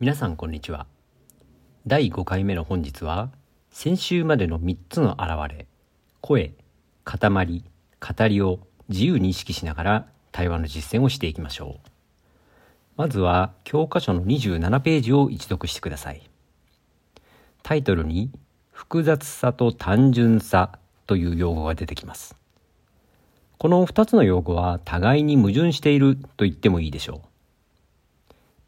皆さんこんにちは。第5回目の本日は先週までの3つの現れ声塊語りを自由に意識しながら対話の実践をしていきましょう。まずは教科書の27ページを一読してください。タイトルに複雑さと単純さという用語が出てきます。この2つの用語は互いに矛盾していると言ってもいいでしょう。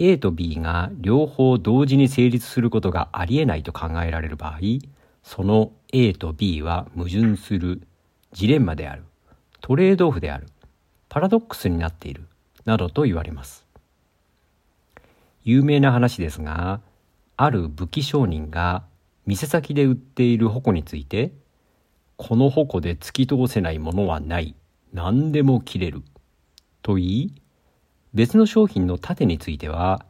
A と B が両方同時に成立することがありえないと考えられる場合、その A と B は矛盾する、ジレンマである、トレードオフである、パラドックスになっている、などと言われます。有名な話ですが、ある武器商人が店先で売っている矛について、この矛で突き通せないものはない、何でも切れる、と言い、別の商品の盾については、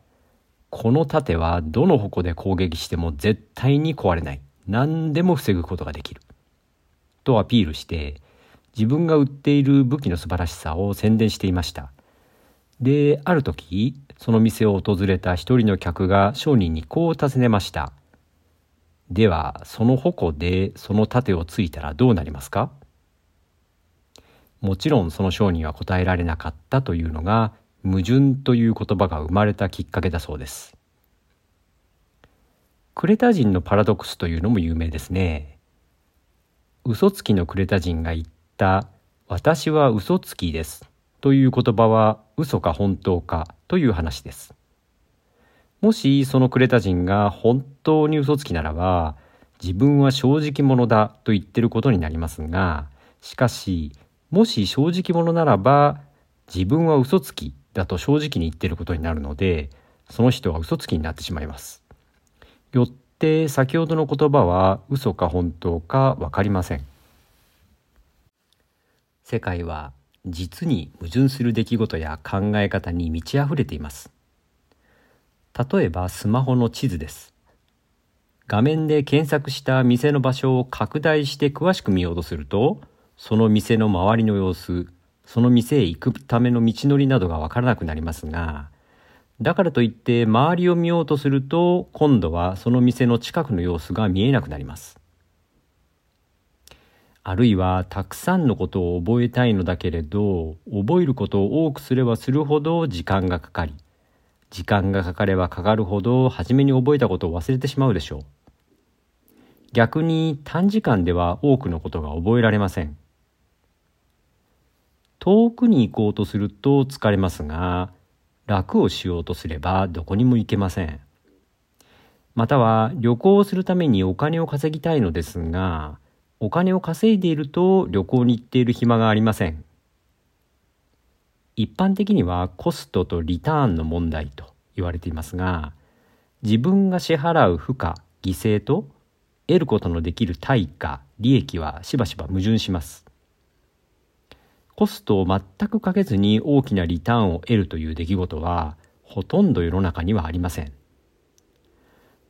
この盾はどの矛で攻撃しても絶対に壊れない。何でも防ぐことができる。とアピールして、自分が売っている武器の素晴らしさを宣伝していました。で、ある時、その店を訪れた一人の客が商人にこう尋ねました。では、その矛でその盾をついたらどうなりますか？もちろんその商人は答えられなかったというのが矛盾という言葉が生まれたきっかけだそうです。クレタ人のパラドックスというのも有名ですね。嘘つきのクレタ人が言った私は嘘つきですという言葉は嘘か本当かという話です。もしそのクレタ人が本当に嘘つきならば自分は正直者だと言ってることになりますがしかしもし正直者ならば自分は嘘つきだと正直に言ってることになるのでその人は嘘つきになってしまいます。よって先ほどの言葉は嘘か本当か分かりません。世界は実に矛盾する出来事や考え方に満ち溢れています。例えばスマホの地図です。画面で検索した店の場所を拡大して詳しく見ようとするとその店の周りの様子その店へ行くための道のりなどがわからなくなりますが、だからといって周りを見ようとすると、今度はその店の近くの様子が見えなくなります。あるいはたくさんのことを覚えたいのだけれど、覚えることを多くすればするほど時間がかかり、時間がかかればかかるほど初めに覚えたことを忘れてしまうでしょう。逆に短時間では多くのことが覚えられません。遠くに行こうとすると疲れますが、楽をしようとすればどこにも行けません。または旅行をするためにお金を稼ぎたいのですが、お金を稼いでいると旅行に行っている暇がありません。一般的にはコストとリターンの問題と言われていますが、自分が支払う負荷、犠牲と得ることのできる対価、利益はしばしば矛盾します。コストを全くかけずに大きなリターンを得るという出来事はほとんど世の中にはありません。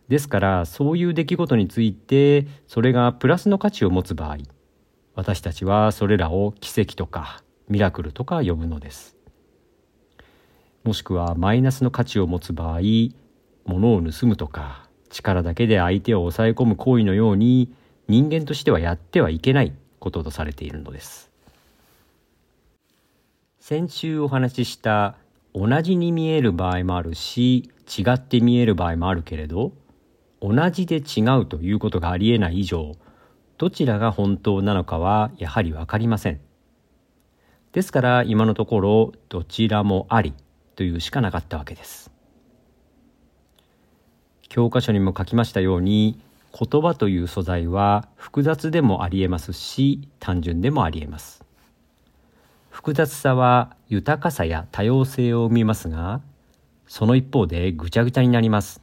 ですからそういう出来事についてそれがプラスの価値を持つ場合私たちはそれらを奇跡とかミラクルとか呼ぶのです。もしくはマイナスの価値を持つ場合物を盗むとか力だけで相手を抑え込む行為のように人間としてはやってはいけないこととされているのです。先週お話しした同じに見える場合もあるし違って見える場合もあるけれど同じで違うということがありえない以上どちらが本当なのかはやはり分かりません。ですから今のところどちらもありというしかなかったわけです。教科書にも書きましたように言葉という素材は複雑でもありえますし単純でもありえます。複雑さは豊かさや多様性を生みますが、その一方でぐちゃぐちゃになります。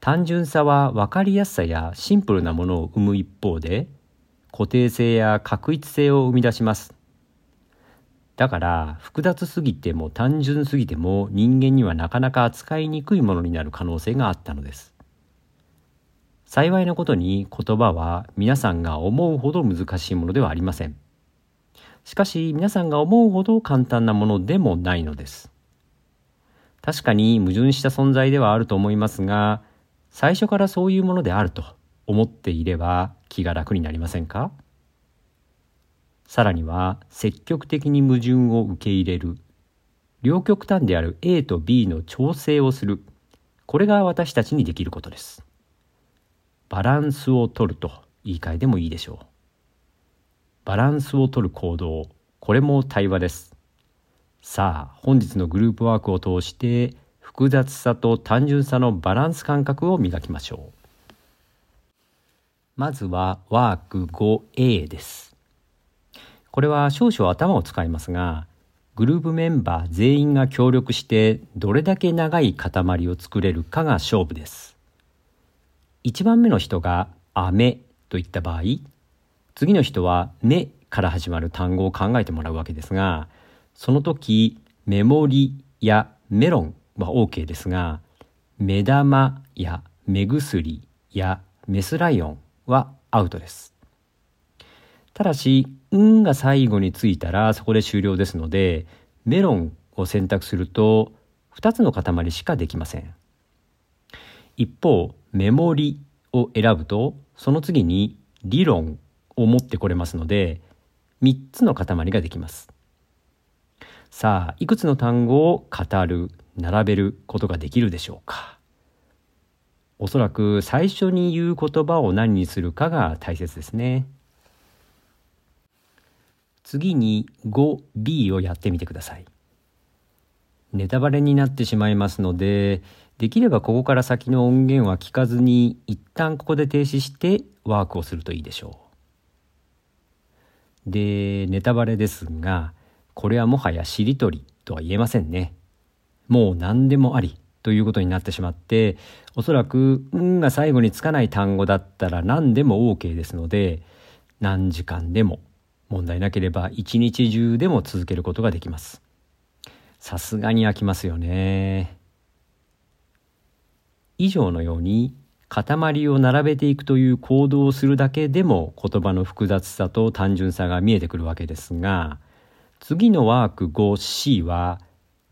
単純さは分かりやすさやシンプルなものを生む一方で、固定性や確一性を生み出します。だから複雑すぎても単純すぎても人間にはなかなか扱いにくいものになる可能性があったのです。幸いなことに言葉は皆さんが思うほど難しいものではありません。しかし皆さんが思うほど簡単なものでもないのです。確かに矛盾した存在ではあると思いますが、最初からそういうものであると思っていれば気が楽になりませんか？さらには積極的に矛盾を受け入れる。両極端である A と B の調整をする。これが私たちにできることです。バランスを取ると言い換えでもいいでしょう。バランスを取る行動。これも対話です。さあ本日のグループワークを通して複雑さと単純さのバランス感覚を磨きましょう。まずはワーク 5A です。これは少々頭を使いますがグループメンバー全員が協力してどれだけ長い塊を作れるかが勝負です。1番目の人が「飴」といった場合次の人は「目」から始まる単語を考えてもらうわけですがその時メモリやメロンは OK ですが目玉や目薬やメスライオンはアウトです。ただし「うん」が最後についたらそこで終了ですのでメロンを選択すると2つの塊しかできません。一方メモリを選ぶとその次に理論を持ってこれますので3つの塊ができます。さあいくつの単語を語る並べることができるでしょうか。おそらく最初に言う言葉を何にするかが大切ですね。次に 5B をやってみてください。ネタバレになってしまいますのでできればここから先の音源は聞かずに一旦ここで停止してワークをするといいでしょう。でネタバレですがこれはもはやしりとりとは言えませんね。もう何でもありということになってしまって、おそらく「ん」が最後につかない単語だったら何でも OK ですので、何時間でも問題なければ一日中でも続けることができます。さすがに飽きますよね。以上のように塊を並べていくという行動をするだけでも言葉の複雑さと単純さが見えてくるわけですが次のワーク 5C は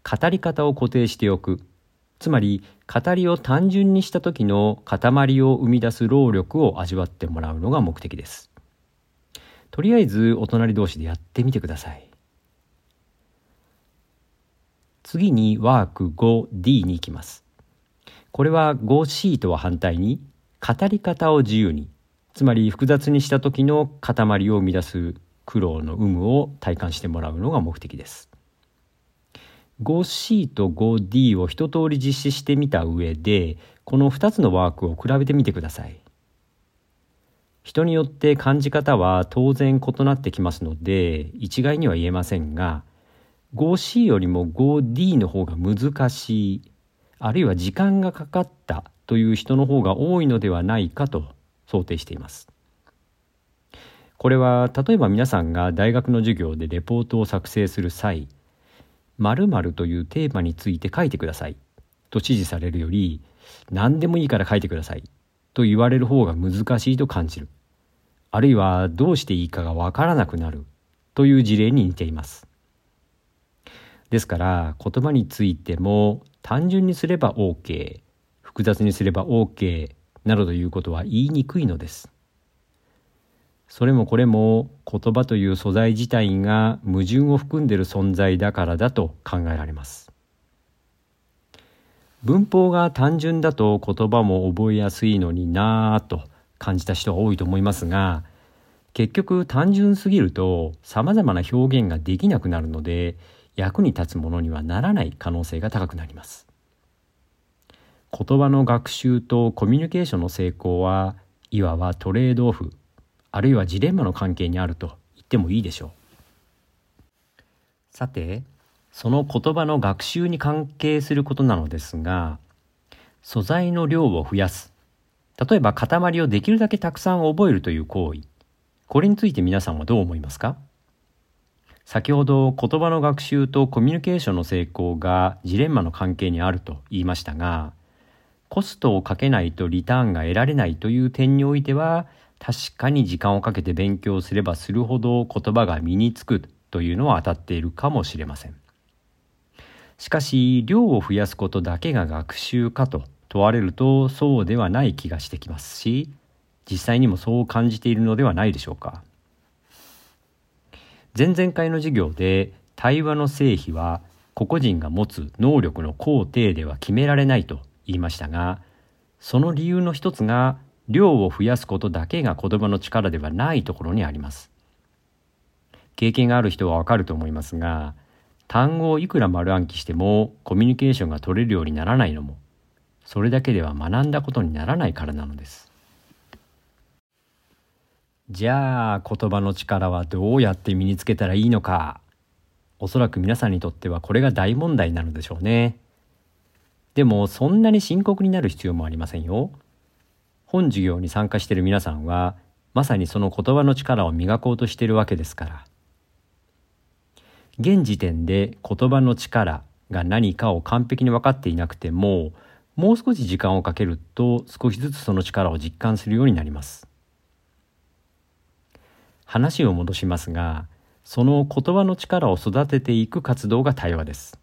語り方を固定しておく。つまり語りを単純にした時の塊を生み出す労力を味わってもらうのが目的です。とりあえずお隣同士でやってみてください。次にワーク 5D に行きます。これは 5C とは反対に語り方を自由につまり複雑にした時の塊を生み出す苦労の有無を体感してもらうのが目的です。5C と 5D を一通り実施してみた上でこの2つのワークを比べてみてください。人によって感じ方は当然異なってきますので一概には言えませんが 5C よりも 5D の方が難しいあるいは時間がかかったという人の方が多いのではないかと想定しています。これは例えば皆さんが大学の授業でレポートを作成する際〇〇というテーマについて書いてくださいと指示されるより何でもいいから書いてくださいと言われる方が難しいと感じるあるいはどうしていいかがわからなくなるという事例に似ていますですから言葉についても単純にすれば OK 複雑にすれば OK などということは言いにくいのですそれもこれも言葉という素材自体が矛盾を含んでいる存在だからだと考えられます。文法が単純だと言葉も覚えやすいのになぁと感じた人が多いと思いますが結局単純すぎると様々な表現ができなくなるので役に立つものにはならない可能性が高くなります。言葉の学習とコミュニケーションの成功はいわばトレードオフあるいはジレンマの関係にあると言ってもいいでしょう。さてその言葉の学習に関係することなのですが素材の量を増やす。例えば塊をできるだけたくさん覚えるという行為。これについて皆さんはどう思いますか？先ほど言葉の学習とコミュニケーションの成功がジレンマの関係にあると言いましたがコストをかけないとリターンが得られないという点においては確かに時間をかけて勉強すればするほど言葉が身につくというのは当たっているかもしれません。しかし量を増やすことだけが学習かと問われるとそうではない気がしてきますし実際にもそう感じているのではないでしょうか前々回の授業で対話の成否は個々人が持つ能力の工程では決められないと言いましたがその理由の一つが量を増やすことだけが言葉の力ではないところにあります。経験がある人はわかると思いますが単語をいくら丸暗記してもコミュニケーションが取れるようにならないのもそれだけでは学んだことにならないからなのです。じゃあ言葉の力はどうやって身につけたらいいのか。おそらく皆さんにとってはこれが大問題なのでしょうね。でもそんなに深刻になる必要もありませんよ。本授業に参加している皆さんはまさにその言葉の力を磨こうとしているわけですから。現時点で言葉の力が何かを完璧に分かっていなくてももう少し時間をかけると少しずつその力を実感するようになります。話を戻しますがその言葉の力を育てていく活動が対話です。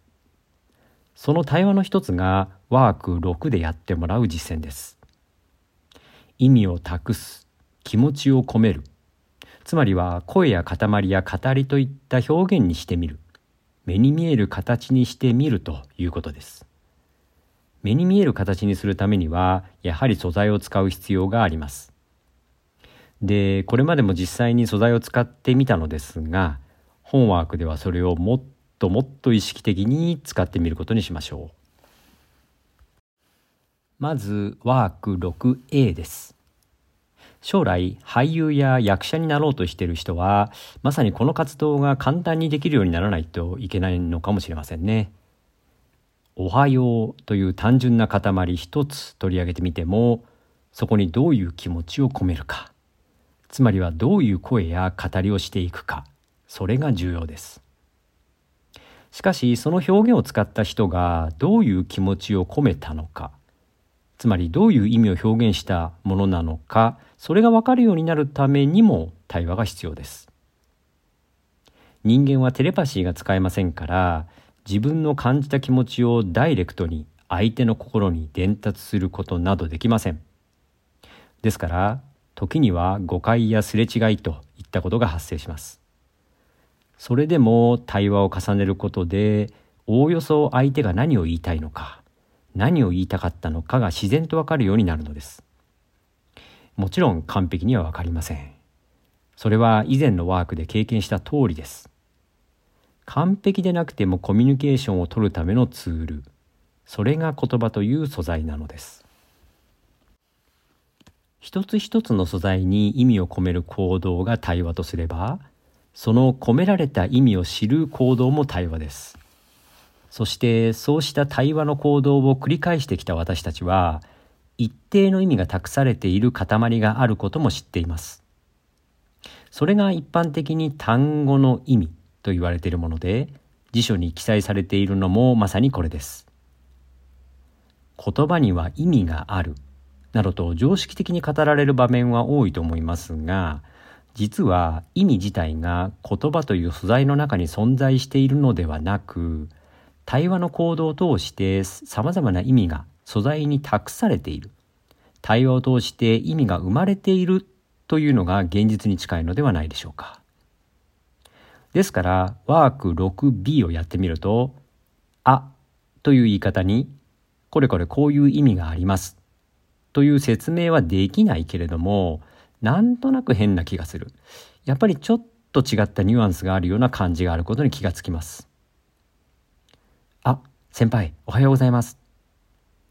その対話の一つがワーク6でやってもらう実践です。意味を託す気持ちを込める。つまりは声や塊や語りといった表現にしてみる。目に見える形にしてみるということです。目に見える形にするためにはやはり素材を使う必要があります。でこれまでも実際に素材を使ってみたのですが本ワークではそれをもっともっと意識的に使ってみることにしましょう。まずワーク 6A です。将来俳優や役者になろうとしている人はまさにこの活動が簡単にできるようにならないといけないのかもしれませんね。おはようという単純な塊一つ取り上げてみてもそこにどういう気持ちを込めるか。つまりはどういう声や語りをしていくか。それが重要です。しかしその表現を使った人がどういう気持ちを込めたのか。つまりどういう意味を表現したものなのか。それが分かるようになるためにも対話が必要です。人間はテレパシーが使えませんから自分の感じた気持ちをダイレクトに相手の心に伝達することなどできません。ですから時には誤解やすれ違いといったことが発生しますそれでも対話を重ねることでおおよそ相手が何を言いたいのか何を言いたかったのかが自然とわかるようになるのです。もちろん完璧にはわかりません。それは以前のワークで経験した通りです。完璧でなくてもコミュニケーションを取るためのツール、それが言葉という素材なのです。一つ一つの素材に意味を込める行動が対話とすれば、その込められた意味を知る行動も対話です。そしてそうした対話の行動を繰り返してきた私たちは一定の意味が託されている塊があることも知っています。それが一般的に単語の意味と言われているもので辞書に記載されているのもまさにこれです。言葉には意味があるなどと常識的に語られる場面は多いと思いますが実は意味自体が言葉という素材の中に存在しているのではなく対話の行動を通して様々な意味が素材に託されている。対話を通して意味が生まれているというのが現実に近いのではないでしょうか。ですから、ワーク 6B をやってみると、あという言い方に、これこれこういう意味があります。という説明はできないけれども、なんとなく変な気がする。やっぱりちょっと違ったニュアンスがあるような感じがあることに気がつきます。あ、先輩、おはようございます。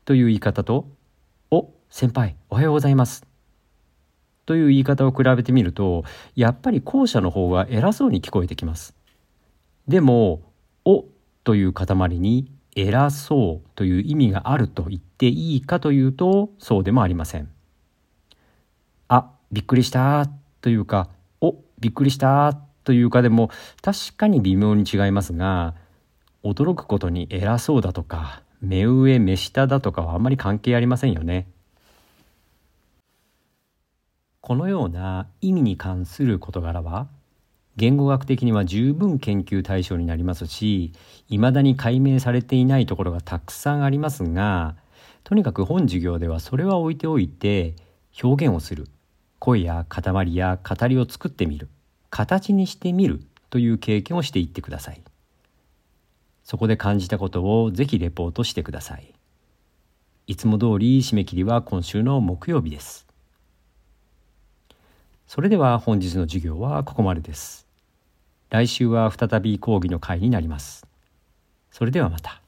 という言い方と、お、先輩、おはようございます。という言い方を比べてみると、やっぱり後者の方が偉そうに聞こえてきます。でも、おという塊に偉そうという意味があると言っていいかというと、そうでもありません。あ、びっくりしたというか、お、びっくりしたというかでも確かに微妙に違いますが、驚くことに偉そうだとか目上目下だとかはあんまり関係ありませんよね。このような意味に関する事柄は言語学的には十分研究対象になりますし未だに解明されていないところがたくさんありますがとにかく本授業ではそれは置いておいて表現をする。声や塊や語りを作ってみる。形にしてみる。という経験をしていってください。そこで感じたことをぜひレポートしてください。いつも通り締め切りは今週の木曜日です。それでは本日の授業はここまでです。来週は再び講義の会になります。それではまた。